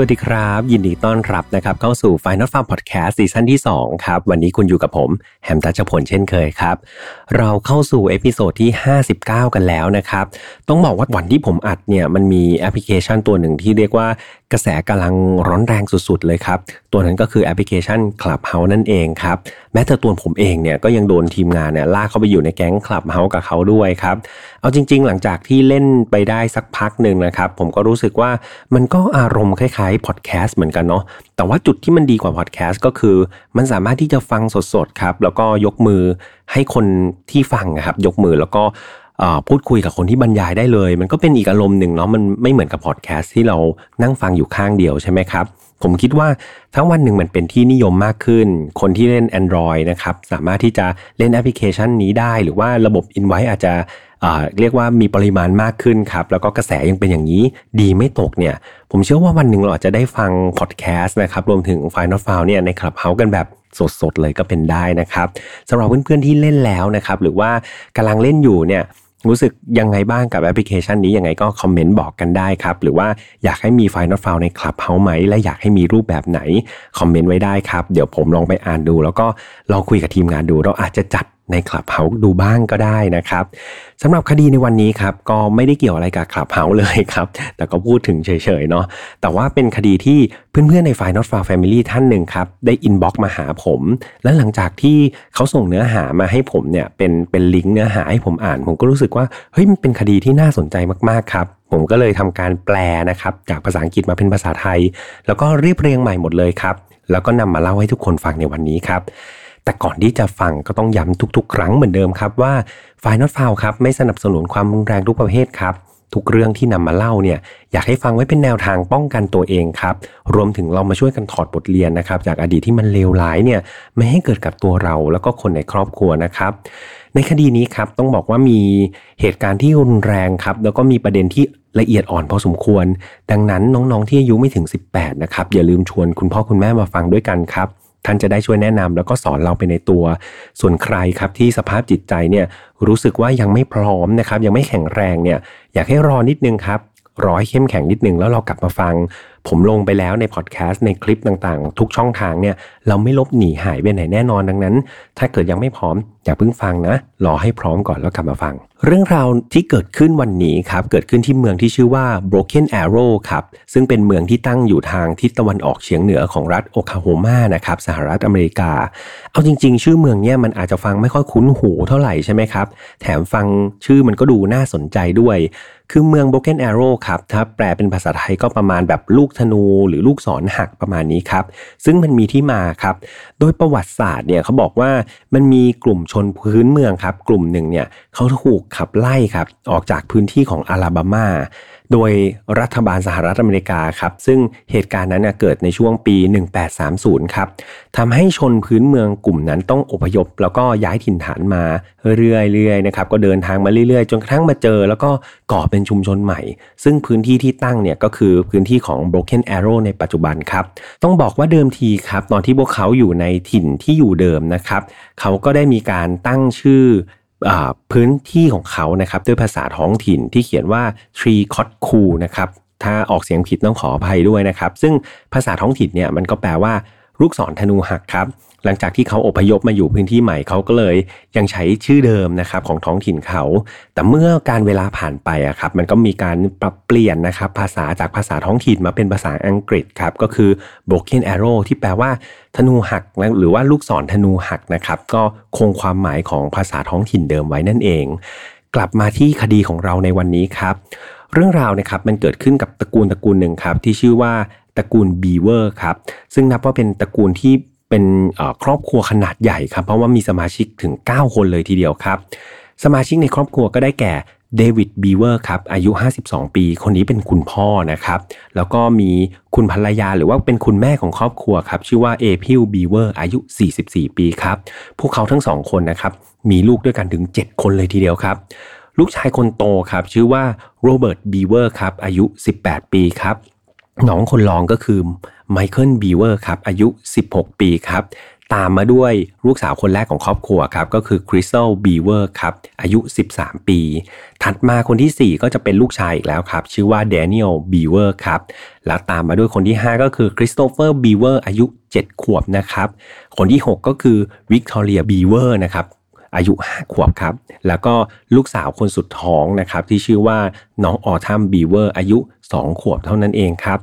วัสดีครับ ยินดีต้อนรับนะครับเข้าสู่ Final Farm Podcast ซีซั่นที่ 2 ครับ วันนี้คุณอยู่กับผมแฮมตัชพลเช่นเคยครับ เราเข้าสู่ episode ที่ 59 กันแล้วนะครับ ต้องบอกว่าวันที่ผมอัดเนี่ยมันมีแอปพลิเคชันตัวหนึ่งที่เรียกว่ากระแสกำลังร้อนแรงสุดๆเลยครับ ตัวนั้นก็คือแอปพลิเคชัน Clubhouse นั่นเองครับ แม้แต่ตัวผมเองเนี่ยก็ยังโดนทีมงานเนี่ยลากเข้าไปอยู่ในแก๊ง Clubhouse กับเขาด้วยครับเอาจริง ๆ หลังจากที่เล่นไปได้สักพักหนึ่งนะครับ ผมก็รู้สึกว่ามันก็อารมณ์คล้ายๆพอดแคสต์เหมือนกันเนาะแต่ว่าจุดที่มันดีกว่าพอดแคสต์ก็คือ มันสามารถที่จะฟังสดๆครับ แล้วก็ยกมือให้คนที่ฟังนะครับ ยกมือแล้วก็พูดคุยกับคนที่บรรยายได้เลย มันก็เป็นอีกอารมณ์หนึ่งเนาะมันไม่เหมือนกับพอดแคสต์ที่เรานั่งฟังอยู่ข้างเดียวใช่ไหมครับ ผมคิดว่าทั้งวันหนึ่งมันเป็นที่นิยมมากขึ้น คนที่เล่น Android นะครับสามารถที่จะเล่นแอปพลิเคชันนี้ได้ หรือว่าระบบ Invite อาจจะเรียกว่ามีปริมาณมากขึ้นครับ แล้วก็กระแสยังเป็นอย่างนี้ดีไม่ตกเนี่ย ผมเชื่อว่าวันหนึ่งเราอาจจะได้ฟังพอดแคสต์นะครับ รวมถึง File Not Found เนี่ยใน Clubhouse กันแบบสดๆเลยก็เป็นได้นะครับสำหรับเพื่อนๆที่เล่นแล้วนะครับ หรือว่ากำลังเล่นอยู่เนี่ย รู้สึกยังไงบ้างกับแอปพลิเคชันนี้ยังไงก็คอมเมนต์บอกกันได้ครับ หรือว่าอยากให้มี File Not Found ใน Clubhouse ไหม และอยากให้มีรูปแบบไหน คอมเมนต์ไว้ได้ครับ เดี๋ยวผมลองไปอ่านดู แล้วก็ลองคุยกับทีมงานดู เราอาจจะจัด ใน Clubhouse ดูบ้างก็ได้นะครับสำหรับคดีในวันนี้ครับก็ไม่ได้เกี่ยวอะไรกับคลับเฮาเลยครับ แต่ก็พูดถึงเฉยๆเนาะแต่ว่าเป็นคดีที่เพื่อนๆในฝ่าย Not Far Family ท่านหนึ่งครับได้อินบ็อกมาหาผม และหลังจากที่เขาส่งเนื้อหามาให้ผมเนี่ยเป็นเป็นลิงก์เนื้อหาให้ผมอ่าน ผมก็รู้สึกว่าเฮ้ยมันเป็นคดีที่น่าสนใจมากๆครับผมก็เลยทำการแปลนะครับจากภาษาอังกฤษมาเป็นภาษาไทย แล้วก็เรียบเรียงใหม่หมดเลยครับแล้วก็นำมาเล่าให้ทุกคนฟังในวันนี้ครับ แต่ก่อนที่จะฟังก็ต้องย้ำทุกๆ ครั้งเหมือนเดิมครับว่าฝ่ายนอตฟาวครับไม่สนับสนุนความรุนแรงทุกประเภทครับทุกเรื่องที่นำมาเล่าเนี่ยอยากให้ฟังไว้เป็นแนวทางป้องกันตัวเองครับ รวมถึงเรามาช่วยกันถอดบทเรียนนะครับ จากอดีตที่มันเลวร้ายเนี่ยไม่ให้เกิดกับตัวเราแล้วก็คนในครอบครัวนะครับ ในคดีนี้ครับต้องบอกว่ามีเหตุการณ์ที่รุนแรงครับ แล้วก็มีประเด็นที่ละเอียดอ่อนพอสมควร ดังนั้นน้องๆที่อายุไม่ถึง 18 นะครับอย่าลืมชวนคุณพ่อคุณแม่มาฟังด้วยกันครับ ท่านจะได้ช่วยแนะนำแล้วก็สอนเราไปในตัว ส่วนใครครับที่สภาพจิตใจเนี่ยรู้สึกว่ายังไม่พร้อมนะครับ ยังไม่แข็งแรงเนี่ยอยากให้รอนิดนึงครับ รอให้เข้มแข็งนิดนึงแล้วเรากลับมาฟัง ผมลงไปแล้วในพอดแคสต์ในคลิปต่างๆ ทุกช่องทางเนี่ยเราไม่ลบหนีหายไปไหนแน่นอนดังนั้น ถ้าเกิดยังไม่พร้อมอย่าเพิ่งฟังนะรอให้พร้อมก่อนแล้วกลับมาฟัง เรื่องราวที่เกิดขึ้นวันนี้ครับเกิดขึ้นที่เมืองที่ชื่อว่า Broken Arrow ครับซึ่งเป็นเมืองที่ตั้งอยู่ทางทิศตะวันออกเฉียงเหนือของรัฐโอคลาโฮมานะครับสหรัฐอเมริกา เอาจริง ๆ ชื่อเมืองเนี้ยมันอาจจะฟังไม่ค่อยคุ้นหูเท่าไหร่ใช่ไหมครับแถมฟังชื่อมันก็ดูน่าสนใจด้วย คือเมือง Broken Arrow ครับ ถ้าแปลเป็นภาษาไทยก็ประมาณแบบลูกธนูหรือลูกศรหักประมาณนี้ครับ ซึ่งมันมีที่มาครับ โดยประวัติศาสตร์เนี่ยเขาบอกว่ามันมีกลุ่มชนพื้นเมืองครับ กลุ่มหนึ่งเนี่ยเขาถูกขับไล่ครับ ออกจากพื้นที่ของอาลาบามา โดยรัฐบาลสหรัฐอเมริกาครับ ซึ่งเหตุการณ์นั้นเกิดในช่วงปี 1830 ครับทำให้ชนพื้นเมืองกลุ่มนั้นต้องอพยพ แล้วก็ย้ายถิ่นฐานมาเรื่อยๆนะครับก็เดินทางมาเรื่อยๆ จนกระทั่งมาเจอ แล้วก็ก่อเป็นชุมชนใหม่ ซึ่งพื้นที่ที่ตั้งเนี่ยก็คือพื้นที่ของ Broken Arrow ในปัจจุบันครับต้องบอกว่าเดิมทีครับตอนที่พวกเขาอยู่ในถิ่นที่อยู่เดิมนะครับเขาก็ได้มีการตั้งชื่อ พื้นที่ของเขานะครับด้วยภาษาท้องถิ่นที่เขียนว่า tree cot ku นะครับถ้าออกเสียงผิดต้องขออภัยด้วยนะครับ ซึ่งภาษาท้องถิ่นเนี่ยมันก็แปลว่าลูกศรธนูหักครับ หลังจากที่เขาอพยพมาอยู่พื้นที่ใหม่เขาก็เลยยังใช้ชื่อเดิมนะครับของท้องถิ่นเขา แต่เมื่อการเวลาผ่านไปอะครับมันก็มีการปรับเปลี่ยนนะครับภาษาจากภาษาท้องถิ่นมาเป็นภาษาอังกฤษครับก็คือ Broken Arrow ที่แปลว่าธนูหักหรือว่าลูกศรธนูหักนะครับก็คงความหมายของภาษาท้องถิ่นเดิมไว้นั่นเอง กลับมาที่คดีของเราในวันนี้ครับ เรื่องราวนะครับมันเกิดขึ้นกับตระกูลตระกูลหนึ่งครับที่ชื่อว่าตระกูลบีเวอร์ครับซึ่งนับว่าเป็นตระกูลที่ เป็นครอบครัวขนาดใหญ่ครับ เพราะว่ามีสมาชิกถึง 9 คนเลยทีเดียวครับ สมาชิกในครอบครัวก็ได้แก่เดวิดบีเวอร์ครับอายุ 52 ปี คนนี้เป็นคุณพ่อนะครับ แล้วก็มีคุณภรรยาหรือว่าเป็นคุณแม่ของครอบครัวครับ ชื่อว่าเอพิลบีเวอร์อายุ 44 ปีครับ พวกเขาทั้งสองคนนะครับ มีลูกด้วยกันถึง 7 คนเลยทีเดียวครับ ลูกชายคนโตครับ ชื่อว่าโรเบิร์ตบีเวอร์ครับอายุ 18 ปีครับ น้องคนรองก็คือไมเคิลบีเวอร์ครับอายุ 16 ปีครับตามมาด้วยลูกสาวคนแรกของครอบครัวครับก็คือคริสตัลบีเวอร์ครับอายุ 13 ปี ถัดมาคนที่ 4 ก็จะเป็นลูกชายอีกแล้วครับ ชื่อว่าแดเนียลบีเวอร์ครับแล้วตามมาด้วยคนที่ 5 ก็คือคริสโตเฟอร์บีเวอร์อายุ 7 ขวบนะครับ คนที่ 6 ก็คือวิกตอเรียบีเวอร์นะครับ อายุ5ขวบครับ แล้วก็ลูกสาวคนสุดท้องนะครับที่ชื่อว่าน้องออทัมบีเวอร์อายุ 2 ขวบเท่านั้นเองครับ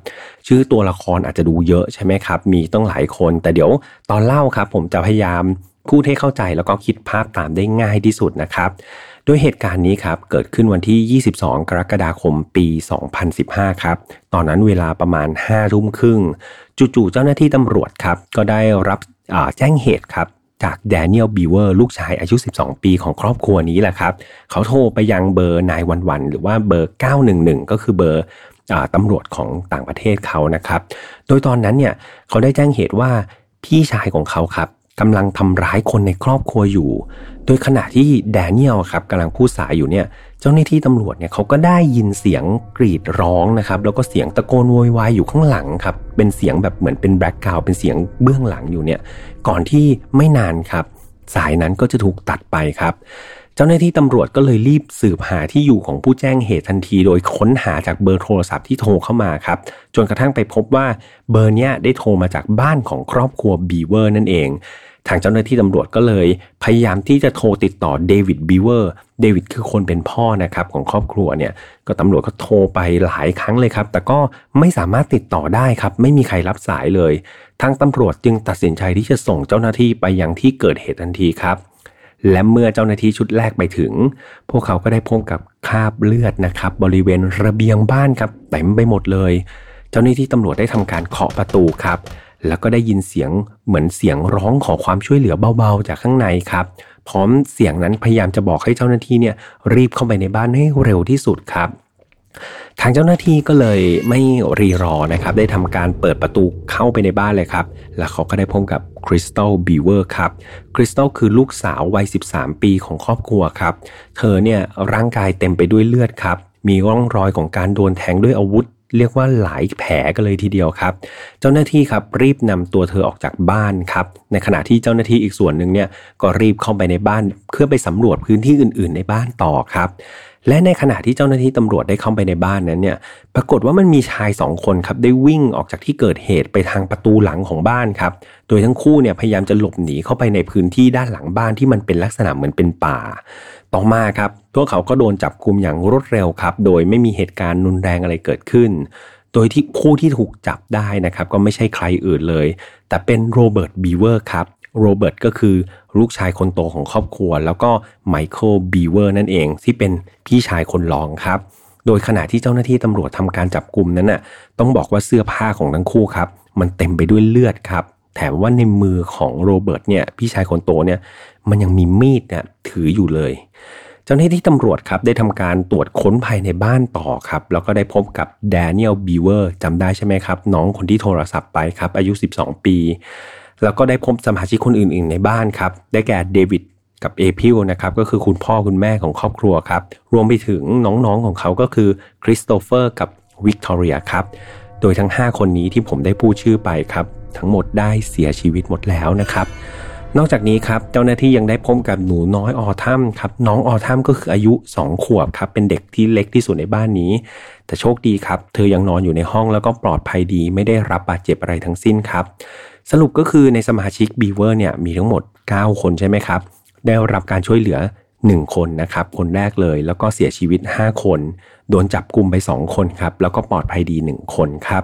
ชื่อตัวละครอาจจะดูเยอะใช่ไหมครับ มีตั้งหลายคน แต่เดี๋ยวตอนเล่าครับ ผมจะพยายามพูดให้เข้าใจแล้วก็คิดภาพตามได้ง่ายที่สุดนะครับโดยเหตุการณ์นี้ครับเกิดขึ้นวันที่ 22 กรกฎาคมปี 2015 ครับ ตอนนั้นเวลาประมาณ5ทุ่มครึ่ง จู่ๆเจ้าหน้าที่ตำรวจครับก็ได้รับแจ้งเหตุครับ จากแดเนียลบีเวอร์ลูกชายอายุ 12 ปีของครอบครัวนี้แหละครับ เขาโทรไปยังเบอร์ nine one one หรือว่าเบอร์ 911 ก็คือเบอร์ตำรวจของต่างประเทศเขานะครับ โดยตอนนั้นเนี่ยเขาได้แจ้งเหตุว่าพี่ชายของเขาครับ กำลังทำร้ายคนในครอบครัวอยู่ โดยขณะที่แดเนียลครับกำลังพูดสายอยู่เนี่ย เจ้าหน้าที่ตำรวจเนี่ยเขาก็ได้ยินเสียงกรีดร้องนะครับ แล้วก็เสียงตะโกนโวยวายอยู่ข้างหลังครับ เป็นเสียงแบบเหมือนเป็นแบล็กกราวเป็นเสียงเบื้องหลังอยู่เนี่ย ก่อนที่ไม่นานครับ สายนั้นก็จะถูกตัดไปครับ เจ้าหน้าที่ตำรวจก็เลยรีบสืบหาที่อยู่ของผู้แจ้งเหตุทันที โดยค้นหาจากเบอร์โทรศัพท์ที่โทรเข้ามาครับ จนกระทั่งไปพบว่าเบอร์เนี้ยได้โทรมาจากบ้านของครอบครัวบีเวอร์นั่นเอง ทางเจ้าหน้าที่ตำรวจก็เลย พยายามที่จะโทรติดต่อเดวิดบีเวอร์เดวิดคือคนเป็นพ่อนะครับของครอบครัวเนี่ยก็ตำรวจก็โทรไปหลายครั้งเลยครับ แต่ก็ไม่สามารถติดต่อได้ครับ ไม่มีใครรับสายเลย ทางตำรวจจึงตัดสินใจที่จะส่งเจ้าหน้าที่ไปยังที่เกิดเหตุทันทีครับ และเมื่อเจ้าหน้าที่ชุดแรกไปถึง พวกเขาก็ได้พบกับคราบเลือดนะครับ บริเวณระเบียงบ้านครับเต็มไปหมดเลย เจ้าหน้าที่ตำรวจได้ทำการเคาะประตูครับ แล้วก็ได้ยินเสียงเหมือนเสียงร้องขอความช่วยเหลือเบาๆ จากข้างในครับ พร้อมเสียงนั้นพยายามจะบอกให้เจ้าหน้าที่เนี่ยรีบเข้าไปในบ้านให้เร็วที่สุดครับ ทางเจ้าหน้าที่ก็เลยไม่รีรอนะครับ ได้ทำการเปิดประตูเข้าไปในบ้านเลยครับ แล้วเขาก็ได้พบกับคริสตัลบีเวอร์ครับ คริสตัลคือลูกสาววัย 13 ปีของครอบครัวครับ เธอเนี่ยร่างกายเต็มไปด้วยเลือดครับ มีร่องรอยของการโดนแทงด้วยอาวุธ เรียกว่าหลายแผลกันเลยทีเดียวครับ เจ้าหน้าที่ครับรีบนำตัวเธอออกจากบ้านครับ ในขณะที่เจ้าหน้าที่อีกส่วนหนึ่งเนี่ยก็รีบเข้าไปในบ้าน เพื่อไปสำรวจพื้นที่อื่น ๆ ในบ้านต่อครับ และในขณะที่เจ้าหน้าที่ตำรวจได้เข้าไปในบ้านนั้นเนี่ย ปรากฏว่ามันมีชายสองคนครับได้วิ่งออกจากที่เกิดเหตุไปทางประตูหลังของบ้านครับ โดยทั้งคู่เนี่ยพยายามจะหลบหนีเข้าไปในพื้นที่ด้านหลังบ้านที่มันเป็นลักษณะเหมือนเป็นป่า ต่อมาครับพวกเขาก็โดนจับกุมอย่างรวดเร็วครับ โดยไม่มีเหตุการณ์รุนแรงอะไรเกิดขึ้น โดยที่ผู้ที่ถูกจับได้นะครับ ก็ไม่ใช่ใครอื่นเลย แต่เป็นโรเบิร์ตบีเวอร์ครับโรเบิร์ตก็คือลูกชายคนโตของครอบครัว แล้วก็ไมเคิลบีเวอร์นั่นเองที่เป็นพี่ชายคนรองครับ โดยขณะที่เจ้าหน้าที่ตำรวจทำการจับกลุ่มนั้นน่ะต้องบอกว่าเสื้อผ้าของทั้งคู่ครับ มันเต็มไปด้วยเลือดครับ แถมว่าในมือของโรเบิร์ตเนี่ยพี่ชายคนโตเนี่ยมันยังมีมีดเนี่ยถืออยู่เลย เจ้าหน้าที่ตำรวจครับได้ทำการตรวจค้นภายในบ้านต่อครับ แล้วก็ได้พบกับแดเนียลบีเวอร์จำได้ใช่ไหมครับ น้องคนที่โทรศัพท์ไปครับ อายุ 12 ปี แล้วก็ได้พบสมาชิกคนอื่น ๆ ในบ้านครับ ได้แก่เดวิดกับเอพิลนะครับก็คือคุณพ่อคุณแม่ของครอบครัวครับ รวมไปถึงน้องๆของเขาก็คือคริสโตเฟอร์กับวิกตอเรียครับ โดยทั้ง 5 คนนี้ที่ผมได้พูดชื่อไปครับ ทั้งหมดได้เสียชีวิตหมดแล้วนะครับ นอกจากนี้ครับเจ้าหน้าที่ยังได้พบกับหนูน้อยออทัมครับน้องออทัมก็คืออายุ 2 ขวบครับเป็นเด็กที่เล็กที่สุดในบ้านนี้ แต่โชคดีครับ เธอยังนอนอยู่ในห้องแล้วก็ปลอดภัยดี ไม่ได้รับบาดเจ็บอะไรทั้งสิ้นครับ สรุปก็คือในสมาชิกบีเวอร์เนี่ยมีทั้งหมด 9 คนใช่ไหมครับ ได้รับการช่วยเหลือ1คนนะครับคนแรกเลยแล้วก็เสียชีวิต 5 คน โดนจับกลุ่มไป 2 คนครับแล้วก็ปลอดภัยดี 1 คนครับ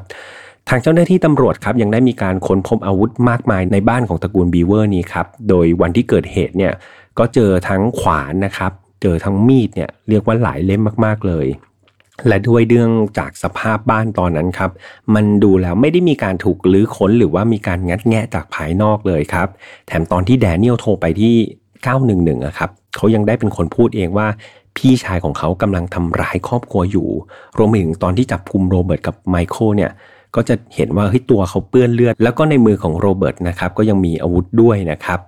ทางเจ้าหน้าที่ตำรวจครับยังได้มีการค้นพบอาวุธมากมายในบ้านของตระกูลบีเวอร์นี้ครับ โดยวันที่เกิดเหตุเนี่ยก็เจอทั้งขวานนะครับ เจอทั้งมีดเนี่ยเรียกว่าหลายเล่มมาก ๆ เลย และด้วยเรื่องจากสภาพบ้านตอนนั้นครับ มันดูแล้วไม่ได้มีการถูกลื้อค้นหรือว่ามีการงัดแงะจากภายนอกเลยครับ แถมตอนที่แดเนียลโทรไปที่ 911อะครับเขายังได้เป็นคนพูดเองว่าพี่ชายของเขากำลังทำร้ายครอบครัวอยู่ รวมถึงตอนที่จับกุมโรเบิร์ตกับไมเคิลเนี่ย ก็จะเห็นว่าเฮ้ยตัวเขาเปื้อนเลือด แล้วก็ในมือของโรเบิร์ตนะครับก็ยังมีอาวุธด้วยนะครับ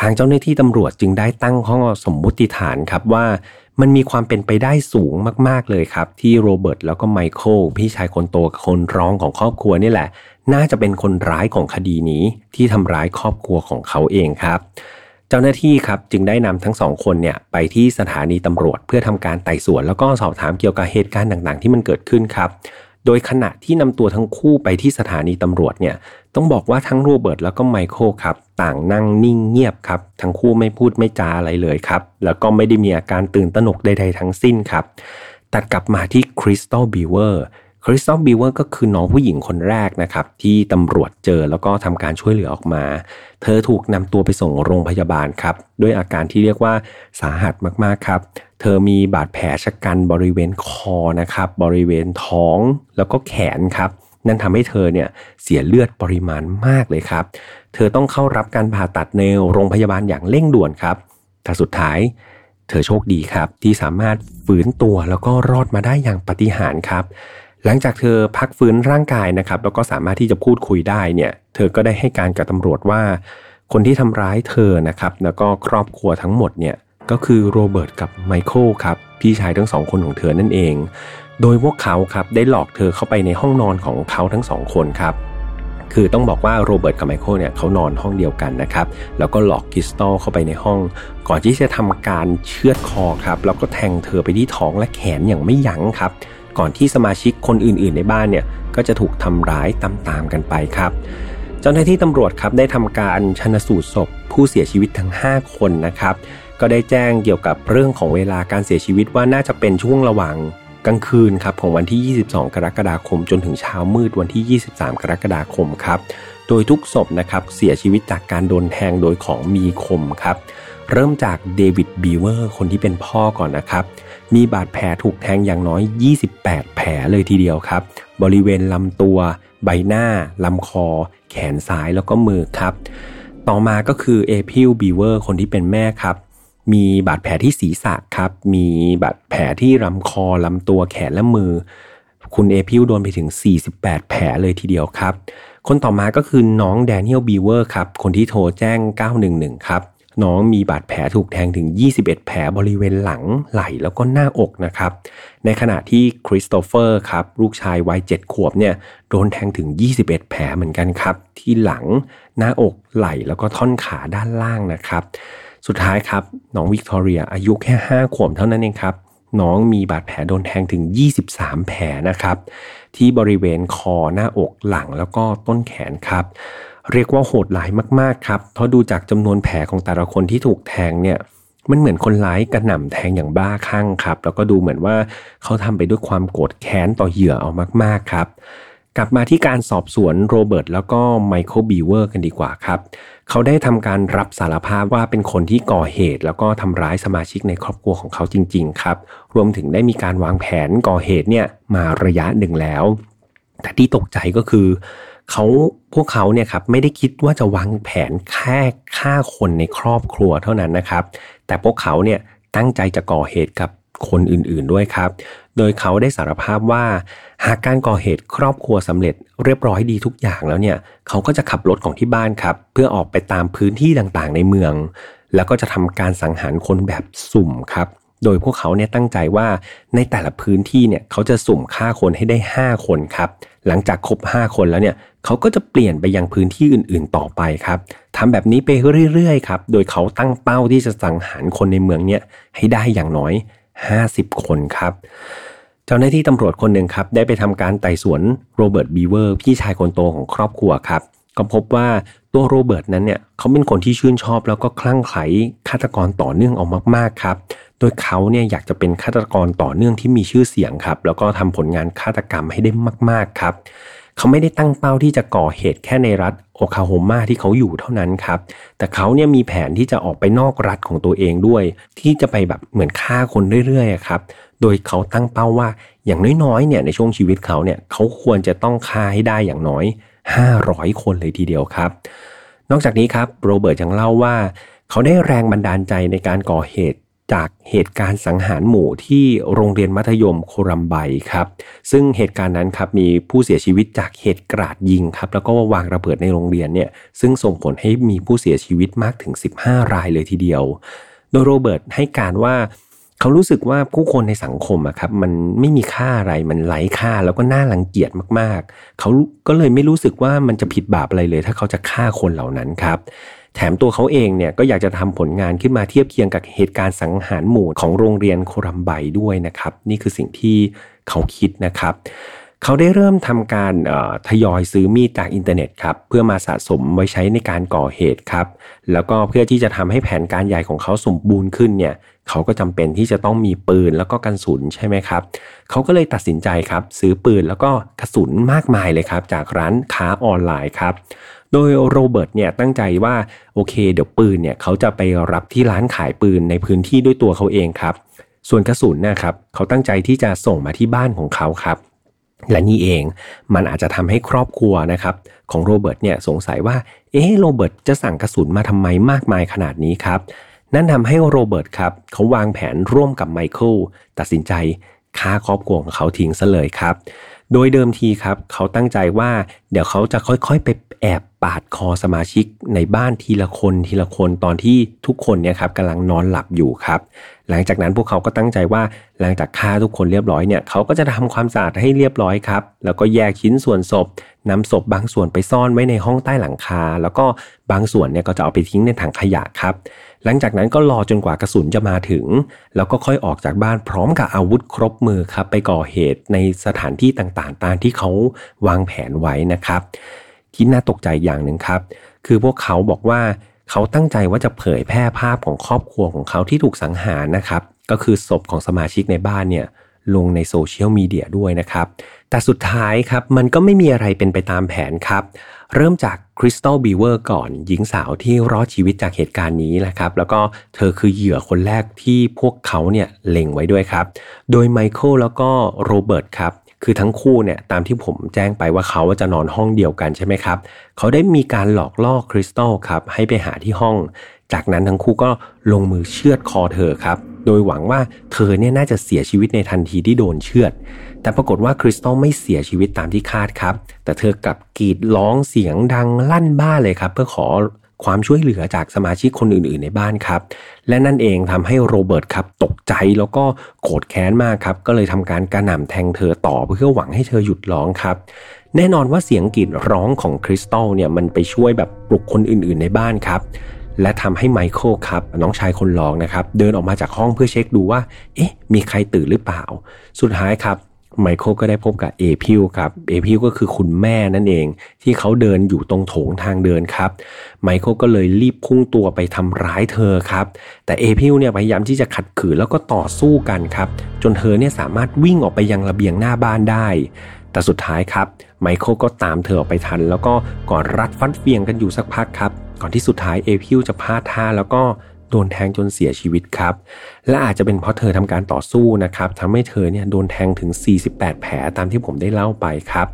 ทางเจ้าหน้าที่ตำรวจจึงได้ตั้งข้อสมมุติฐานครับว่ามันมีความเป็นไปได้สูงมาก ๆ เลยครับ ที่โรเบิร์ตแล้วก็ไมเคิลพี่ชายคนโตกับคนรองของครอบครัวนี่แหละ น่าจะเป็นคนร้ายของคดีนี้ที่ทำร้ายครอบครัวของเขาเองครับ เจ้าหน้าที่ครับจึงได้นำทั้งสองคนเนี่ยไปที่สถานีตำรวจเพื่อทำการไต่สวน แล้วก็สอบถามเกี่ยวกับเหตุการณ์ต่างๆ ที่มันเกิดขึ้นครับ โดยขณะที่นำตัวทั้งคู่ไปที่สถานีตำรวจเนี่ยต้องบอกว่าทั้งโรเบิร์ตแล้วก็ไมเคิลครับ ต่างนั่งนิ่งเงียบครับ ทั้งคู่ไม่พูดไม่จาอะไรเลยครับ แล้วก็ไม่ได้มีอาการตื่นตระหนกใดๆทั้งสิ้นครับ ตัดกลับมาที่คริสตัลบีเวอร์ คริสตัลบีเวอร์ก็คือน้องผู้หญิงคนแรกนะครับ ที่ตำรวจเจอแล้วก็ทำการช่วยเหลือออกมา เธอถูกนำตัวไปส่งโรงพยาบาลครับ ด้วยอาการที่เรียกว่าสาหัสมาก ๆ ครับ เธอมีบาดแผลชะกันบริเวณคอนะครับ บริเวณท้องแล้วก็แขนครับนั่นทำให้เธอเนี่ยเสียเลือดปริมาณมากเลยครับ เธอต้องเข้ารับการผ่าตัดในโรงพยาบาลอย่างเร่งด่วนครับ แต่สุดท้าย เธอโชคดีครับที่สามารถฟื้นตัวแล้วก็รอดมาได้อย่างปฏิหาริย์ครับ หลังจากเธอพักฟื้นร่างกายนะครับ แล้วก็สามารถที่จะพูดคุยได้เนี่ย เธอก็ได้ให้การกับตำรวจว่า คนที่ทำร้ายเธอนะครับ แล้วก็ครอบครัวทั้งหมดเนี่ยก็คือโรเบิร์ตกับไมเคิลครับพี่ชายทั้งสองคนของเธอนั่นเอง โดยพวกเขาครับได้หลอกเธอเข้าไปในห้องนอนของเขาทั้งสองคนครับคือต้องบอกว่าโรเบิร์ตกับไมเคิลเนี่ยเขานอนห้องเดียวกันนะครับ แล้วก็หลอกคริสตัลเข้าไปในห้อง ก่อนที่จะทำการเชือดคอครับ แล้วก็แทงเธอไปที่ท้องและแขนอย่างไม่ยั้งครับ ก่อนที่สมาชิกคนอื่น ๆ ในบ้านเนี่ยก็จะถูกทำร้ายตามๆกันไปครับ เจ้าหน้าที่ตำรวจครับได้ทำการชนสูตรศพผู้เสียชีวิตทั้ง 5 คนนะครับ ก็ได้แจ้งเกี่ยวกับเรื่องของเวลาการเสียชีวิตว่าน่าจะเป็นช่วงระหว่างกลางคืนครับของวันที่ 22 กรกฎาคม จนถึงเช้ามืดวันที่ 23 กรกฎาคมครับ โดยทุกศพนะครับเสียชีวิตจากการโดนแทงโดยของมีคมครับ เริ่มจากเดวิดบีเวอร์คนที่เป็นพ่อก่อนนะครับ มีบาดแผลถูกแทงอย่างน้อย 28 แผลเลยทีเดียวครับ บริเวณลำตัว ใบหน้า ลำคอ แขนซ้ายแล้วก็มือครับ ต่อมาก็คือเอพริลบีเวอร์คนที่เป็นแม่ครับ มีบาดแผลที่ศีรษะครับ มีบาดแผลที่ลำคอ ลำตัวแขนและมือ คุณเอพริลโดนไปถึง 48 แผลเลยทีเดียวครับ คนต่อมาก็คือน้องแดเนียลบีเวอร์ครับ คนที่โทรแจ้ง 911 ครับ น้องมีบาดแผลถูกแทงถึง 21 แผลบริเวณหลังไหล่แล้วก็หน้าอกนะครับ ในขณะที่คริสโตเฟอร์ครับลูกชายวัย 7 ขวบเนี่ยโดนแทงถึง 21 แผลเหมือนกันครับ ที่หลังหน้าอกไหล่แล้วก็ท่อนขาด้านล่างนะครับ สุดท้ายครับน้องวิกตอเรียอายุแค่ 5 ขวบเท่านั้นเองครับน้องมีบาดแผลโดนแทงถึง 23 แผลนะครับ ที่บริเวณคอหน้าอกหลังแล้วก็ต้นแขนครับ เรียกว่าโหดร้ายมากๆครับ เพราะดูจากจำนวนแผลของแต่ละคนที่ถูกแทงเนี่ยมันเหมือนคนร้ายกระหน่ำแทงอย่างบ้าคลั่งครับ แล้วก็ดูเหมือนว่าเขาทำไปด้วยความโกรธแค้นต่อเหยื่อเอามากๆครับ กลับมาที่การสอบสวนโรเบิร์ตแล้วก็ไมเคิลบีเวอร์กันดีกว่าครับ เขาได้ทำการรับสารภาพว่าเป็นคนที่ก่อเหตุ แล้วก็ทำร้ายสมาชิกในครอบครัวของเขาจริง ๆ ครับ รวมถึงได้มีการวางแผนก่อเหตุเนี่ยมาระยะหนึ่งแล้ว แต่ที่ตกใจก็คือเขาพวกเขาเนี่ยครับไม่ได้คิดว่าจะวางแผนแค่ฆ่าคนในครอบครัวเท่านั้นนะครับ แต่พวกเขาเนี่ยตั้งใจจะก่อเหตุกับคนอื่นๆด้วยครับ โดยเขาได้สารภาพว่า หากการก่อเหตุครอบครัวสำเร็จเรียบร้อยดีทุกอย่างแล้วเนี่ย เขาก็จะขับรถของที่บ้านครับ เพื่อออกไปตามพื้นที่ต่างๆในเมือง แล้วก็จะทำการสังหารคนแบบสุ่มครับ โดยพวกเขาเนี่ยตั้งใจว่าในแต่ละพื้นที่เนี่ยเขาจะสุ่มฆ่าคนให้ได้ 5 คนครับ หลังจากครบ 5 คนแล้วเนี่ยเขาก็จะเปลี่ยนไปยังพื้นที่อื่นๆต่อไปครับทำแบบนี้ไปเรื่อยๆครับ โดยเขาตั้งเป้าที่จะสังหารคนในเมืองเนี่ยให้ได้อย่างน้อย 50 คนครับเจ้าหน้าที่ตำรวจคนหนึ่งครับได้ไปทำการไต่สวนโรเบิร์ตบีเวอร์พี่ชายคนโตของครอบครัวครับก็พบว่าตัวโรเบิร์ตนั้นเนี่ยเขาเป็นคนที่ชื่นชอบแล้วก็คลั่งไคล้ฆาตกรต่อเนื่องออกมากๆครับ โดยเขาเนี่ยอยากจะเป็นฆาตกรต่อเนื่องที่มีชื่อเสียงครับ แล้วก็ทำผลงานฆาตกรรมให้ได้มาก ๆครับ เขาไม่ได้ตั้งเป้าที่จะก่อเหตุแค่ในรัฐโอคลาโฮมาที่เขาอยู่เท่านั้นครับ แต่เขาเนี่ยมีแผนที่จะออกไปนอกรัฐของตัวเองด้วย ที่จะไปแบบเหมือนฆ่าคนเรื่อยๆครับ โดยเขาตั้งเป้าว่าอย่างน้อยๆเนี่ยในช่วงชีวิตเขาเนี่ยเขาควรจะต้องฆ่าให้ได้อย่างน้อย 500 คนเลยทีเดียวครับ นอกจากนี้ครับโรเบิร์ตยังเล่าว่า เขาได้แรงบันดาลใจในการก่อเหตุ จากเหตุการณ์สังหารหมู่ที่โรงเรียนมัธยมโครัมไบครับ ซึ่งเหตุการณ์นั้นครับมีผู้เสียชีวิตจากเหตุกราดยิงครับแล้วก็วางระเบิดในโรงเรียนเนี่ยซึ่งส่งผลให้มีผู้เสียชีวิตมากถึง 15 รายเลยทีเดียว โดยโรเบิร์ตให้การว่าเขารู้สึกว่าผู้คนในสังคมอะครับมันไม่มีค่าอะไรมันไร้ค่าแล้วก็น่ารังเกียจมากๆ เขาก็เลยไม่รู้สึกว่ามันจะผิดบาปอะไรเลย ถ้าเขาจะฆ่าคนเหล่านั้นครับ แถมตัวเขาเองเนี่ยก็อยากจะทำผลงานขึ้นมาเทียบเคียงกับเหตุการณ์สังหารหมู่ของโรงเรียนโครัมไบด้วยนะครับ นี่คือสิ่งที่เขาคิดนะครับเขาได้เริ่มทำการทยอยซื้อมีดจากอินเทอร์เน็ตครับเพื่อมาสะสมไว้ใช้ในการก่อเหตุครับ แล้วก็เพื่อที่จะทำให้แผนการใหญ่ของเขาสมบูรณ์ขึ้นเนี่ยเขาก็จำเป็นที่จะต้องมีปืนแล้วก็กระสุนใช่ไหมครับเขาก็เลยตัดสินใจครับซื้อปืนแล้วก็กระสุนมากมายเลยครับ จากร้านค้าออนไลน์ครับ โดยโรเบิร์ตเนี่ยตั้งใจว่าโอเค เดี๋ยวปืนเนี่ยเขาจะไปรับที่ร้านขายปืนในพื้นที่ด้วยตัวเขาเองครับ ส่วนกระสุนนะครับเขาตั้งใจที่จะส่งมาที่บ้านของเขาครับ และนี่เองมันอาจจะทำให้ครอบครัวนะครับของโรเบิร์ตเนี่ยสงสัยว่า เอ๊ะโรเบิร์ตจะสั่งกระสุนมาทำไมมากมายขนาดนี้ครับนั่นทำให้โรเบิร์ตครับเขาวางแผนร่วมกับไมเคิลตัดสินใจฆ่าครอบครัวของเขาทิ้งซะเลยครับ โดยเดิมทีครับ เขาตั้งใจว่าเดี๋ยวเขาจะค่อยๆไปแอบปาดคอสมาชิกในบ้านทีละคนทีละคนตอนที่ทุกคนเนี่ยครับกำลังนอนหลับอยู่ครับ หลังจากนั้นพวกเขาก็ตั้งใจว่าหลังจากฆ่าทุกคนเรียบร้อยเนี่ยเขาก็จะทำความสะอาดให้เรียบร้อยครับ แล้วก็แยกชิ้นส่วนศพนำศพบางส่วนไปซ่อนไว้ในห้องใต้หลังคา แล้วก็บางส่วนเนี่ยก็จะเอาไปทิ้งในถังขยะครับ หลังจากนั้นก็รอจนกว่ากระสุนจะมาถึง แล้วก็ค่อยออกจากบ้านพร้อมกับอาวุธครบมือครับ ไปก่อเหตุในสถานที่ต่างๆ ตามที่เขาวางแผนไว้นะครับ ที่น่าตกใจอย่างหนึ่งครับ คือพวกเขาบอกว่าเขาตั้งใจว่าจะเผยแพร่ภาพของครอบครัวของเขาที่ถูกสังหารนะครับ ก็คือศพของสมาชิกในบ้านเนี่ย ลงในโซเชียลมีเดียด้วยนะครับ แต่สุดท้ายครับมันก็ไม่มีอะไรเป็นไปตามแผนครับ เริ่มจากคริสตัลบีเวอร์ก่อนหญิงสาวที่รอดชีวิตจากเหตุการณ์นี้นะครับ แล้วก็เธอคือเหยื่อคนแรกที่พวกเขาเนี่ยเล็งไว้ด้วยครับ โดยไมเคิลแล้วก็โรเบิร์ตครับคือทั้งคู่เนี่ยตามที่ผมแจ้งไปว่าเขาจะนอนห้องเดียวกันใช่ไหมครับ เขาได้มีการหลอกล่อคริสตัลครับให้ไปหาที่ห้อง จากนั้นทั้งคู่ก็ลงมือเชือดคอเธอครับ โดยหวังว่าเธอเนี่ยน่าจะเสียชีวิตในทันทีที่โดนเชือด แต่ปรากฏว่าคริสตัลไม่เสียชีวิตตามที่คาดครับ แต่เธอกลับกรีดร้องเสียงดังลั่นบ้านเลยครับ เพื่อขอความช่วยเหลือจากสมาชิกคนอื่นๆ ในบ้านครับ และนั่นเองทำให้โรเบิร์ตครับตกใจแล้วก็โกรธแค้นมากครับ ก็เลยทำการกระหน่ำแทงเธอต่อเพื่อหวังให้เธอหยุดร้องครับ แน่นอนว่าเสียงกรีดร้องของคริสตัลเนี่ยมันไปช่วยแบบปลุกคนอื่นๆ ในบ้านครับ และทำให้ไมเคิลครับ น้องชายคนรองนะครับ เดินออกมาจากห้องเพื่อเช็คดูว่า เอ๊ะ มีใครตื่นหรือเปล่า สุดท้ายครับไมเคิลก็ได้พบกับเอพริลครับเอพริลก็คือคุณแม่นั่นเอง ที่เขาเดินอยู่ตรงโถงทางเดินครับไมเคิลก็เลยรีบพุ่งตัวไปทำร้ายเธอครับ แต่เอพริลเนี่ยพยายามที่จะขัดขืนแล้วก็ต่อสู้กันครับ จนเธอเนี่ยสามารถวิ่งออกไปยังระเบียงหน้าบ้านได้ แต่สุดท้ายครับ ไมเคิลก็ตามเธอออกไปทัน แล้วก็กอดรัดฟัดเหวี่ยงกันอยู่สักพักครับ ก่อนที่สุดท้ายเอพริลจะพลาดท่าแล้วก็โดนแทงจนเสียชีวิตครับ และอาจจะเป็นเพราะเธอทำการต่อสู้นะครับทำให้เธอเนี่ยโดนแทงถึง 48 แผลตามที่ผมได้เล่าไปครับ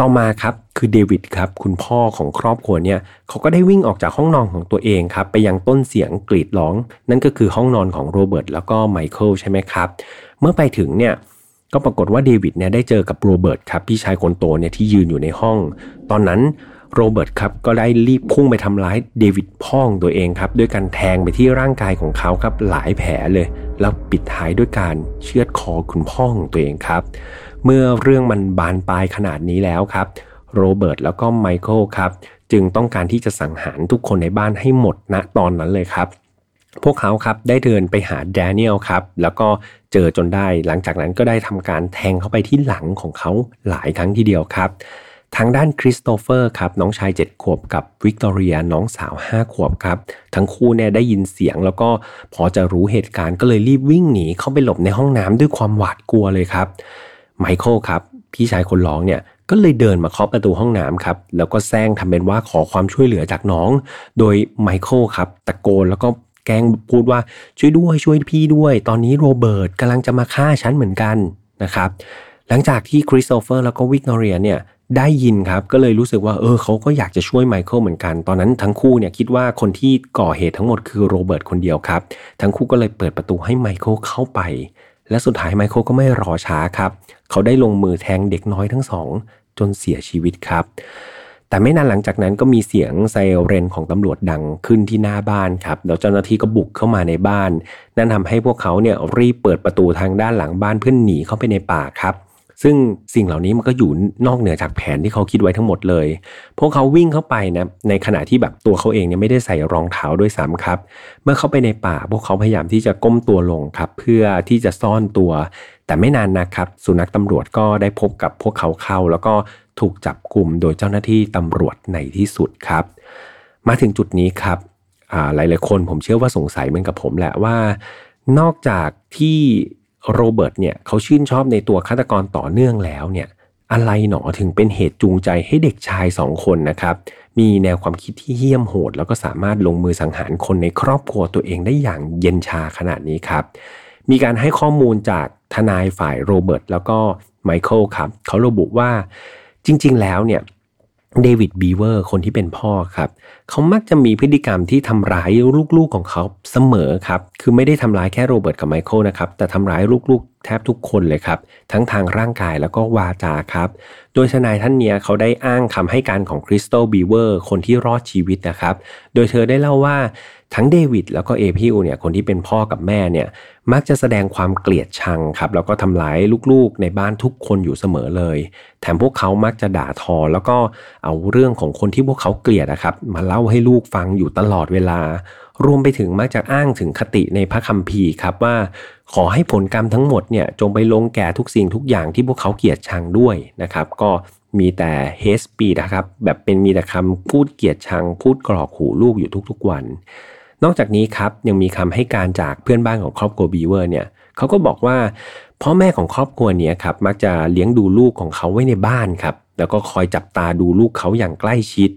ต่อมาครับคือเดวิดครับคุณพ่อของครอบครัวเนี่ยเขาก็ได้วิ่งออกจากห้องนอนของตัวเองครับไปยังต้นเสียงกรีดร้อง นั่นก็คือห้องนอนของโรเบิร์ตแล้วก็ไมเคิลใช่ไหมครับ เมื่อไปถึงเนี่ย ก็ปรากฏว่าเดวิดเนี่ยได้เจอกับโรเบิร์ตครับพี่ชายคนโตเนี่ยที่ยืนอยู่ในห้อง ตอนนั้นโรเบิร์ตครับก็ได้รีบพุ่งไปทำร้ายเดวิดพ่อของตัวเองครับด้วยการแทงไปที่ร่างกายของเขาครับหลายแผลเลย แล้วปิดท้ายด้วยการเชือดคอคุณพ่อของตัวเองครับ เมื่อเรื่องมันบานปลายขนาดนี้แล้วครับโรเบิร์ตแล้วก็ไมเคิลครับจึงต้องการที่จะสังหารทุกคนในบ้านให้หมดณตอนนั้นเลยครับ พวกเขาครับได้เดินไปหาแดเนียลครับแล้วก็เจอจนได้หลังจากนั้นก็ได้ทำการแทงเข้าไปที่หลังของเขาหลายครั้งทีเดียวครับ ทางด้านคริสโตเฟอร์ครับน้องชาย 7 ขวบกับวิกตอเรียน้องสาว 5 ขวบครับ ทั้งคู่เนี่ยได้ยินเสียงแล้วก็พอจะรู้เหตุการณ์ก็เลยรีบวิ่งหนีเข้าไปหลบในห้องน้ำด้วยความหวาดกลัวเลยครับไมเคิลครับพี่ชายคนรองเนี่ยก็เลยเดินมาเคาะประตูห้องน้ำครับ แล้วก็แสร้งทำเป็นว่าขอความช่วยเหลือจากน้อง โดยไมเคิลครับตะโกนแล้วก็ แกล้งพูดว่าช่วยด้วยช่วยพี่ด้วย ตอนนี้โรเบิร์ตกำลังจะมาฆ่าฉันเหมือนกันนะครับ หลังจากที่คริสโตเฟอร์แล้วก็วิกตอเรียเนี่ยได้ยินครับก็เลยรู้สึกว่าเออเขาก็อยากจะช่วยไมเคิลเหมือนกัน ตอนนั้นทั้งคู่เนี่ยคิดว่าคนที่ก่อเหตุทั้งหมดคือโรเบิร์ตคนเดียวครับ ทั้งคู่ก็เลยเปิดประตูให้ไมเคิลเข้าไป และสุดท้ายไมเคิลก็ไม่รอช้าครับ เขาได้ลงมือแทงเด็กน้อยทั้งสองจนเสียชีวิตครับ แต่ไม่นานหลังจากนั้นก็มีเสียงไซเรนของตำรวจดังขึ้นที่หน้าบ้านครับแล้วเจ้าหน้าที่ก็บุกเข้ามาในบ้าน นั่นทำให้พวกเขาเนี่ยรีบเปิดประตูทางด้านหลังบ้านเพื่อหนีเข้าไปในป่าครับซึ่งสิ่งเหล่านี้มันก็อยู่นอกเหนือจากแผนที่เขาคิดไว้ทั้งหมดเลย พวกเขาวิ่งเข้าไปนะในขณะที่แบบตัวเขาเองเนี่ยไม่ได้ใส่รองเท้าด้วยซ้ำครับ เมื่อเข้าไปในป่า พวกเขาพยายามที่จะก้มตัวลงครับ เพื่อที่จะซ่อนตัว แต่ไม่นานนะครับ สุนัขตำรวจก็ได้พบกับพวกเขาเข้า แล้วก็ถูกจับกลุ่มโดยเจ้าหน้าที่ตำรวจในที่สุดครับ มาถึงจุดนี้ครับหลายๆคนผมเชื่อว่าสงสัยเหมือนกับผมแหละว่า นอกจากที่โรเบิร์ตเนี่ยเขาชื่นชอบในตัวฆาตกรต่อเนื่องแล้วเนี่ยอะไรหนอถึงเป็นเหตุจูงใจให้เด็กชายสองคนนะครับ มีแนวความคิดที่เหี้ยมโหด แล้วก็สามารถลงมือสังหารคนในครอบครัวตัวเองได้อย่างเย็นชาขนาดนี้ครับ มีการให้ข้อมูลจาก ทนายฝ่ายโรเบิร์ตแล้วก็ไมเคิลครับเขาระบุว่าจริง ๆ แล้วเนี่ยเดวิดบีเวอร์คนที่เป็นพ่อครับเขามักจะมีพฤติกรรมที่ทำร้ายลูกๆของเขาเสมอครับ คือไม่ได้ทำร้ายแค่โรเบิร์ตกับไมเคิลนะครับ แต่ทำร้ายลูกๆ แทบทุกคนเลยครับ ทั้งทางร่างกายแล้วก็วาจาครับ โดยทนายท่านเนี้ยเขาได้อ้างคำให้การของคริสตัลบีเวอร์คนที่รอดชีวิตนะครับ โดยเธอได้เล่าว่า ทั้งเดวิดแล้วก็เอพริลเนี่ยคนที่เป็นพ่อกับแม่เนี่ยมักจะแสดงความเกลียดชังครับแล้วก็ทำร้ายลูกๆในบ้านทุกคนอยู่เสมอเลย แถมพวกเขามักจะด่าทอ แล้วก็เอาเรื่องของคนที่พวกเขาเกลียดนะครับ มาเล่าให้ลูกฟังอยู่ตลอดเวลา รวมไปถึงมักจะอ้างถึงคติในพระคัมภีร์ครับว่า ขอให้ผลกรรมทั้งหมดเนี่ยจงไปลงแก่ทุกสิ่งทุกอย่างที่พวกเขาเกลียดชังด้วยนะครับก็มีแต่เฮสปีนะครับแบบเป็นมีแต่คำพูดเกลียดชัง พูดกรอกหูลูกอยู่ทุกๆวัน นอกจากนี้ครับยังมีคำให้การจากเพื่อนบ้านของครอบครัวบีเวอร์เนี่ยเขาก็บอกว่าพ่อแม่ของครอบครัวนี้ครับมักจะเลี้ยงดูลูกของเขาไว้ในบ้านครับแล้วก็คอยจับตาดูลูกเขาอย่างใกล้ชิด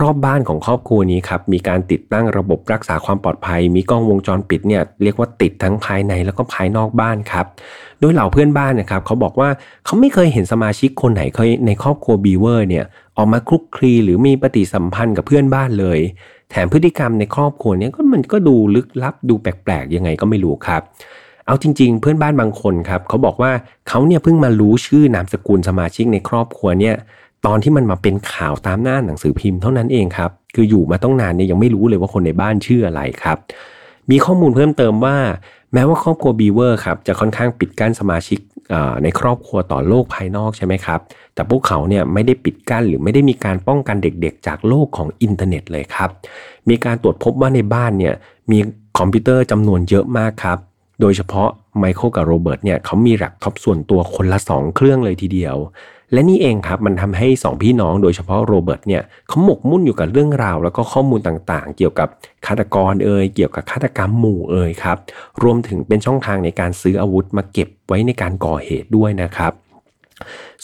รอบบ้านของครอบครัวนี้ครับมีการติดตั้งระบบรักษาความปลอดภัย มีกล้องวงจรปิดเนี่ยเรียกว่าติดทั้งภายในแล้วก็ภายนอกบ้านครับโดยเหล่าเพื่อนบ้านนะครับเขาบอกว่าเขาไม่เคยเห็นสมาชิกคนไหนเคยในครอบครัวบีเวอร์เนี่ยออกมาคลุกคลีหรือมีปฏิสัมพันธ์กับเพื่อนบ้านเลย แถมพฤติกรรมในครอบครัวนี้ก็มันก็ดูลึกลับดูแปลกๆ ยังไงก็ไม่รู้ครับ เอาจริง ๆ เพื่อนบ้านบางคนครับเขาบอกว่าเขาเนี่ยเพิ่งมารู้ชื่อนามสกุลสมาชิกในครอบครัวเนี่ยตอนที่มันมาเป็นข่าวตามหน้าหนังสือพิมพ์เท่านั้นเองครับคืออยู่มาตั้งนานเนี่ยยังไม่รู้เลยว่าคนในบ้านชื่ออะไรครับ มีข้อมูลเพิ่มเติมว่า แม้ว่าครอบครัวบีเวอร์ครับจะค่อนข้างปิดกั้นสมาชิก ในครอบครัวต่อโลกภายนอกใช่ไหมครับ แต่พวกเขาเนี่ยไม่ได้ปิดกั้นหรือไม่ได้มีการป้องกันเด็กๆ จากโลกของอินเทอร์เน็ตเลยครับ มีการตรวจพบว่าในบ้านเนี่ยมีคอมพิวเตอร์จำนวนเยอะมากครับ โดยเฉพาะไมเคิลกับโรเบิร์ตเนี่ยเขามีแล็ปท็อปส่วนตัวคนละ 2 เครื่องเลยทีเดียว และนี่เองครับมันทำให้ 2 พี่น้องโดยเฉพาะโรเบิร์ตเนี่ยเขาหมกมุ่นอยู่กับเรื่องราว แล้วก็ข้อมูลต่างๆ เกี่ยวกับฆาตกรเอยเกี่ยวกับฆาตกรรมหมู่เอยครับรวมถึงเป็นช่องทางในการซื้ออาวุธมาเก็บไว้ในการก่อเหตุด้วยนะครับ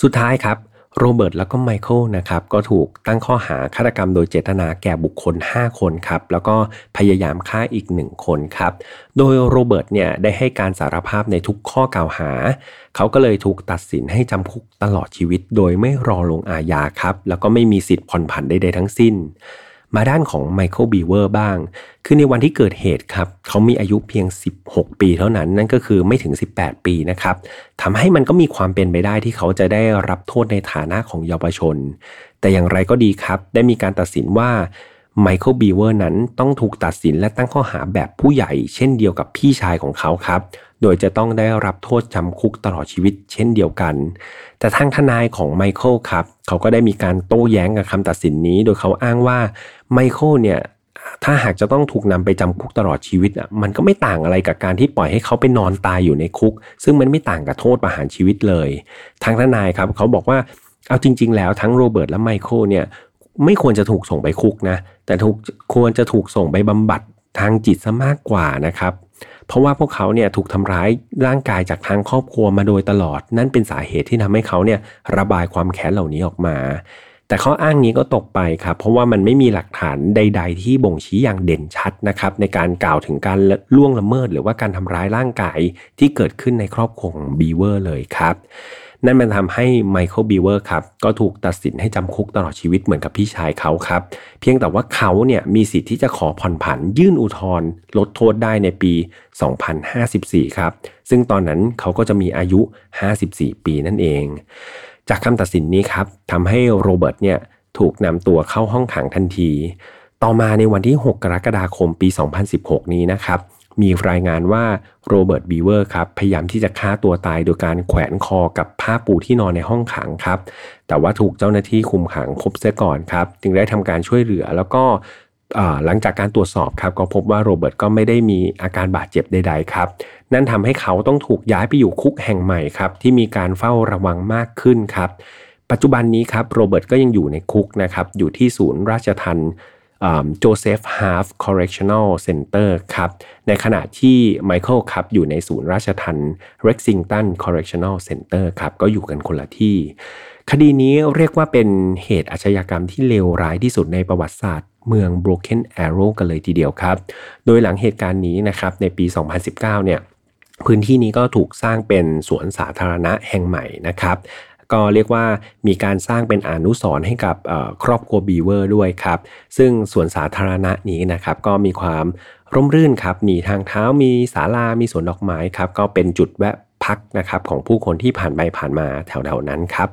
สุดท้ายครับ โรเบิร์ตแล้วก็ไมเคิลนะครับก็ถูกตั้งข้อหาฆาตกรรมโดยเจตนาแก่บุคคล 5 คนครับแล้วก็พยายามฆ่าอีก 1 คนครับโดยโรเบิร์ตเนี่ยได้ให้การสารภาพในทุกข้อกล่าวหา เขาก็เลยถูกตัดสินให้จำคุกตลอดชีวิต โดยไม่รอลงอาญาครับแล้วก็ไม่มีสิทธิ์ผ่อนผันใดๆทั้งสิ้น มาด้านของไมเคิลบีเวอร์บ้าง คือในวันที่เกิดเหตุครับเขามีอายุเพียง 16 ปีเท่านั้น นั่นก็คือไม่ถึง 18 ปีนะครับทำให้มันก็มีความเป็นไปได้ที่เขาจะได้รับโทษในฐานะของเยาวชน แต่อย่างไรก็ดีครับ ได้มีการตัดสินว่า ไมเคิลบีเวอร์นั้นต้องถูกตัดสินและตั้งข้อหาแบบผู้ใหญ่ เช่นเดียวกับพี่ชายของเขาครับ โดยจะต้องได้รับโทษจำคุกตลอดชีวิตเช่นเดียวกัน แต่ทางทนายของไมเคิลครับ เขาก็ได้มีการโต้แย้งกับคำตัดสินนี้ โดยเขาอ้างว่าไมเคิลเนี่ยถ้าหากจะต้องถูกนำไปจำคุกตลอดชีวิตอะมันก็ไม่ต่างอะไรกับการที่ปล่อยให้เขาไปนอนตายอยู่ในคุก ซึ่งมันไม่ต่างกับโทษประหารชีวิตเลย ทางทนายครับเขาบอกว่าเอาจริง ๆ แล้วทั้งโรเบิร์ตและไมเคิลเนี่ย ไม่ควรจะถูกส่งไปคุกนะ แต่ถูกควรจะถูกส่งไปบำบัดทางจิตซะมากกว่านะครับ เพราะว่าพวกเขาเนี่ยถูกทำร้ายร่างกายจากทางครอบครัวมาโดยตลอด นั่นเป็นสาเหตุที่ทำให้เขาเนี่ยระบายความแค้นเหล่านี้ออกมา แต่ข้ออ้างนี้ก็ตกไปครับเพราะว่ามันไม่มีหลักฐานใด ๆ ที่บ่งชี้อย่างเด่นชัดนะครับในการกล่าวถึงการล่วงละเมิด หรือว่าการทำร้ายร่างกายที่เกิดขึ้นในครอบครัวของบีเวอร์เลยครับ นั่นมันทำให้ไมเคิลบีเวอร์ครับก็ถูกตัดสินให้จำคุกตลอดชีวิตเหมือนกับพี่ชายเขาครับ เพียงแต่ว่าเขาเนี่ยมีสิทธิ์ที่จะขอผ่อนผันยื่นอุทธรณ์ลดโทษได้ในปี 2054 ครับ ซึ่งตอนนั้นเขาก็จะมีอายุ 54 ปีนั่นเอง จากคำตัดสินนี้ครับทำให้โรเบิร์ตเนี่ยถูกนำตัวเข้าห้องขังทันที ต่อมาในวันที่ 6 กรกฎาคมปี 2016 นี้นะครับ มีรายงานว่าโรเบิร์ตบีเวอร์ครับพยายามที่จะฆ่าตัวตายโดยการแขวนคอกับผ้าปูที่นอนในห้องขังครับแต่ว่าถูกเจ้าหน้าที่คุมขังพบเสียก่อนครับจึงได้ทำการช่วยเหลือแล้วก็หลังจากการตรวจสอบครับก็พบว่าโรเบิร์ตก็ไม่ได้มีอาการบาดเจ็บใดๆครับ นั่นทำให้เขาต้องถูกย้ายไปอยู่คุกแห่งใหม่ครับที่มีการเฝ้าระวังมากขึ้นครับ ปัจจุบันนี้ครับโรเบิร์ตก็ยังอยู่ในคุกนะครับอยู่ที่ศูนย์ราชทัณฑ์ Joseph Harp Correctional Center ครับ ในขณะที่ไมเคิลครับอยู่ในศูนย์ราชทัณฑ์ Lexington Correctional Center ครับ ก็อยู่กันคนละที่ คดีนี้เรียกว่าเป็นเหตุอาชญากรรมที่เลวร้ายที่สุดในประวัติศาสตร์เมือง Broken Arrow กันเลยทีเดียวครับ โดยหลังเหตุการณ์นี้นะครับในปี 2019 เนี่ยพื้นที่นี้ก็ถูกสร้างเป็นสวนสาธารณะแห่งใหม่นะครับ ก็เรียกว่ามีการสร้างเป็นอนุสรณ์ให้กับครอบครัวบีเวอร์ด้วยครับซึ่งสวนสาธารณะนี้นะครับก็มีความร่มรื่นครับมีทางเท้ามีศาลา มีสวนดอกไม้ครับก็เป็นจุดแวะพักนะครับของผู้คนที่ผ่านไปผ่านมาแถวๆนั้นครับ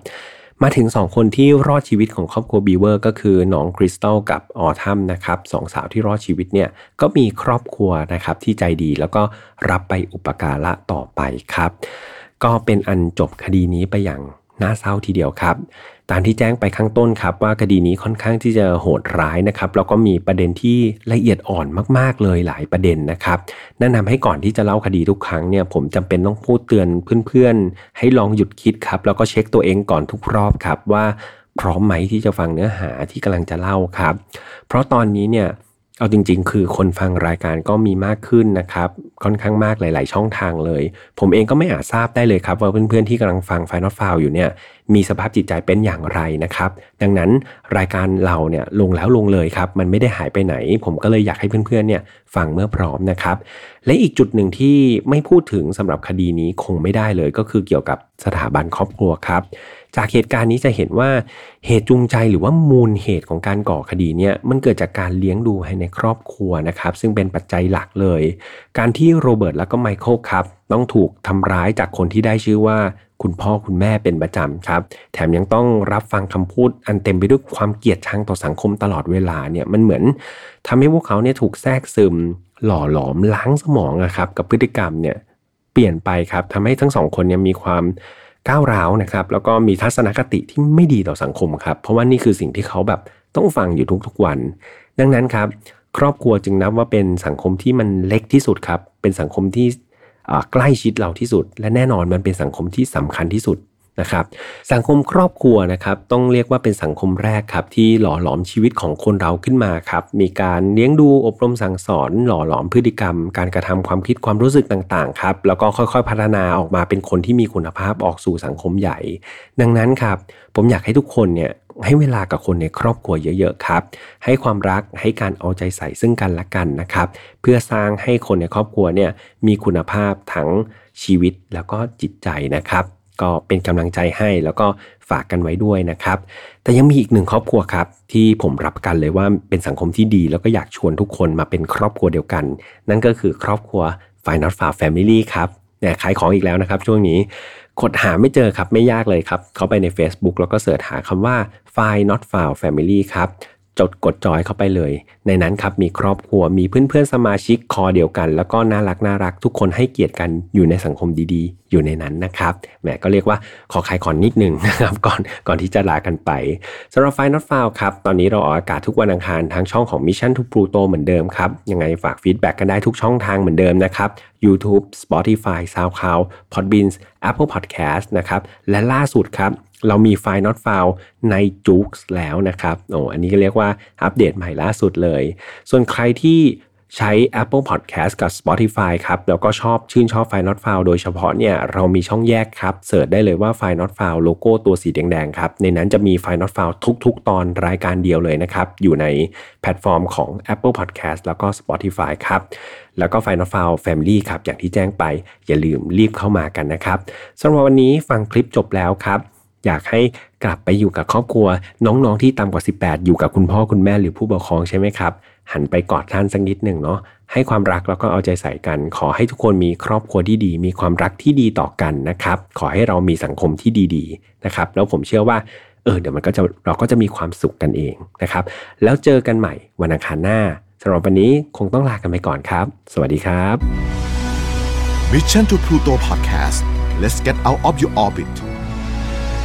มาถึง 2 คนที่รอดชีวิตของครอบครัวบีเวอร์ก็คือน้องคริสตัลกับออทัมนะครับสองสาวที่รอดชีวิตเนี่ยก็มีครอบครัวนะครับที่ใจดีแล้วก็รับไปอุปการะต่อไปครับ ก็เป็นอันจบคดีนี้ไปอย่าง น่าเศร้าทีเดียวครับตามที่แจ้งไปข้างต้นครับว่าคดีนี้ค่อนข้างที่จะโหดร้ายนะครับแล้วก็มีประเด็นที่ละเอียดอ่อนมากๆเลยหลายประเด็นนะครับนั่นทาให้ก่อนที่จะเล่าคดีทุกครั้งเนี่ยผมจำเป็นต้องพูดเตือนเพื่อนๆ ให้ลองหยุดคิดครับแล้วก็เช็คตัวเองก่อนทุกรอบครับว่าพร้อมไหมที่จะฟังเนื้อหาที่กำลังจะเล่าครับ เพราะตอนนี้เนี่ย เอาจริง ๆ คือคนฟังรายการก็มีมากขึ้นนะครับ ค่อนข้างมากหลาย ๆ ช่องทางเลย ผมเองก็ไม่อาจทราบได้เลยครับ ว่าเพื่อน ๆ ที่กำลังฟังไฟนอตฟาวอยู่เนี่ย มีสภาพจิตใจเป็นอย่างไรนะครับ ดังนั้นรายการเราเนี่ยลงแล้วลงเลยครับ มันไม่ได้หายไปไหน ผมก็เลยอยากให้เพื่อน ๆ เนี่ยฟังเมื่อพร้อมนะครับ และอีกจุดหนึ่งที่ไม่พูดถึงสำหรับคดีนี้คงไม่ได้เลย ก็คือเกี่ยวกับสถาบันครอบครัวครับ จากเหตุการณ์นี้จะเห็นว่าเหตุจูงใจหรือว่ามูลเหตุของการก่อคดีเนี่ยมันเกิดจากการเลี้ยงดูให้ในครอบครัวนะครับ ซึ่งเป็นปัจจัยหลักเลย การที่โรเบิร์ตและก็ไมเคิลครับ ต้องถูกทำร้ายจากคนที่ได้ชื่อว่าคุณพ่อคุณแม่เป็นประจำครับ แถมยังต้องรับฟังคำพูดอันเต็มไปด้วยความเกลียดชังต่อสังคมตลอดเวลาเนี่ยมันเหมือนทำให้พวกเขาเนี่ยถูกแทรกซึม หล่อหลอมล้างสมองนะครับกับพฤติกรรมเนี่ยเปลี่ยนไปครับทำให้ทั้งสองคนเนี่ยมีความ ก้าวร้าวนะครับแล้วก็มีทัศนคติที่ไม่ดีต่อสังคมครับ เพราะว่านี่คือสิ่งที่เขาแบบต้องฟังอยู่ทุกๆวัน ดังนั้นครับ ครอบครัวจึงนับว่าเป็นสังคมที่มันเล็กที่สุดครับ เป็นสังคมที่ใกล้ชิดเราที่สุด และแน่นอนมันเป็นสังคมที่สำคัญที่สุด นะครับสังคมครอบครัวนะครับต้องเรียกว่าเป็นสังคมแรกครับที่หล่อหลอมชีวิตของคนเราขึ้นมาครับมีการเลี้ยงดูอบรมสั่งสอน หล่อหลอมพฤติกรรม การกระทำความคิดความรู้สึกต่างๆครับแล้วก็ค่อยๆพัฒนาออกมาเป็นคนที่มีคุณภาพออกสู่สังคมใหญ่ ดังนั้นครับผมอยากให้ทุกคนเนี่ยให้เวลากับคนในครอบครัวเยอะๆครับ ให้ความรักให้การเอาใจใส่ซึ่งกันและกันนะครับ เพื่อสร้างให้คนในครอบครัวเนี่ยมีคุณภาพทั้งชีวิตแล้วก็จิตใจนะครับ ก็เป็นกำลังใจให้แล้วก็ฝากกันไว้ด้วยนะครับ แต่ยังมีอีกหนึ่งครอบครัวครับ ที่ผมรับกันเลยว่าเป็นสังคมที่ดี แล้วก็อยากชวนทุกคนมาเป็นครอบครัวเดียวกัน นั่นก็คือครอบครัว f i n a l f a r Family ครับเนี่ยขายของอีกแล้วนะครับ ช่วงนี้กดหาไม่เจอครับไม่ยากเลยครับ เข้าไปใน Facebook แล้วก็ search หาคำว่า File Not Found Family ครับ จดกดจอยเข้าไปเลย ในนั้นครับมีครอบครัวมีเพื่อนๆสมาชิกคอเดียวกัน แล้วก็น่ารักน่ารักทุกคนให้เกียรติกันอยู่ในสังคมดีๆ อยู่ในนั้นนะครับแหมก็เรียกว่าขอขายของนิดนึงนะครับก่อนก่อนที่จะลากันไปสำหรับ File Not Found ครับตอนนี้เราออกอากาศทุกวันอังคารทางช่องของ Mission to Pluto เหมือนเดิมครับยังไงฝาก feedback กันได้ทุกช่องทางเหมือนเดิมนะครับ YouTube Spotify SoundCloud Podbean Apple Podcast นะครับและล่าสุดครับ เรามีไฟล์ not found ใน j u ก e แล้วนะครับโอ้อันนี้ก็เรียกว่าอัปเดตใหม่ล่าสุดเลย ส่วนใครที่ใช้ Apple Podcast กับ Spotify ครับ แล้วก็ชอบชื่นชอบ f i Not f o u n โดยเฉพาะเนี่ยเรามีช่องแยกครับเสิร์ชได้เลยว่า f i Not f o u n โลโก้ตัวสีแดงๆครับ ในนั้นจะมี f i Not f o u n ทุก ๆ ตอนรายการเดียวเลยนะครับ อยู่ในแพลตฟอร์มของ Apple Podcast แล้วก็ Spotify ครับ แล้วก็ f i Not f o u n Family ครับ อย่างที่แจ้งไปอย่าลืมรีบเข้ามากันนะครับสำหรับวันนี้ฟังคลิปจบแล้วครับ อยากให้กลับไปอยู่กับครอบครัว น้องๆที่ต่ำกว่า 18 อยู่กับคุณพ่อคุณแม่หรือผู้ปกครองใช่ไหมครับหันไปกอดท่านสักนิดหนึ่งเนาะให้ความรักแล้วก็เอาใจใส่กัน ขอให้ทุกคนมีครอบครัวที่ดี มีความรักที่ดีต่อกันนะครับ ขอให้เรามีสังคมที่ดีๆนะครับ แล้วผมเชื่อว่าเออเดี๋ยวมันก็จะเราก็จะมีความสุขกันเองนะครับ แล้วเจอกันใหม่วันอังคารหน้าสำหรับวันนี้คงต้องลากันไปก่อนครับ สวัสดีครับ Mission to Pluto Podcast let's get out of your orbit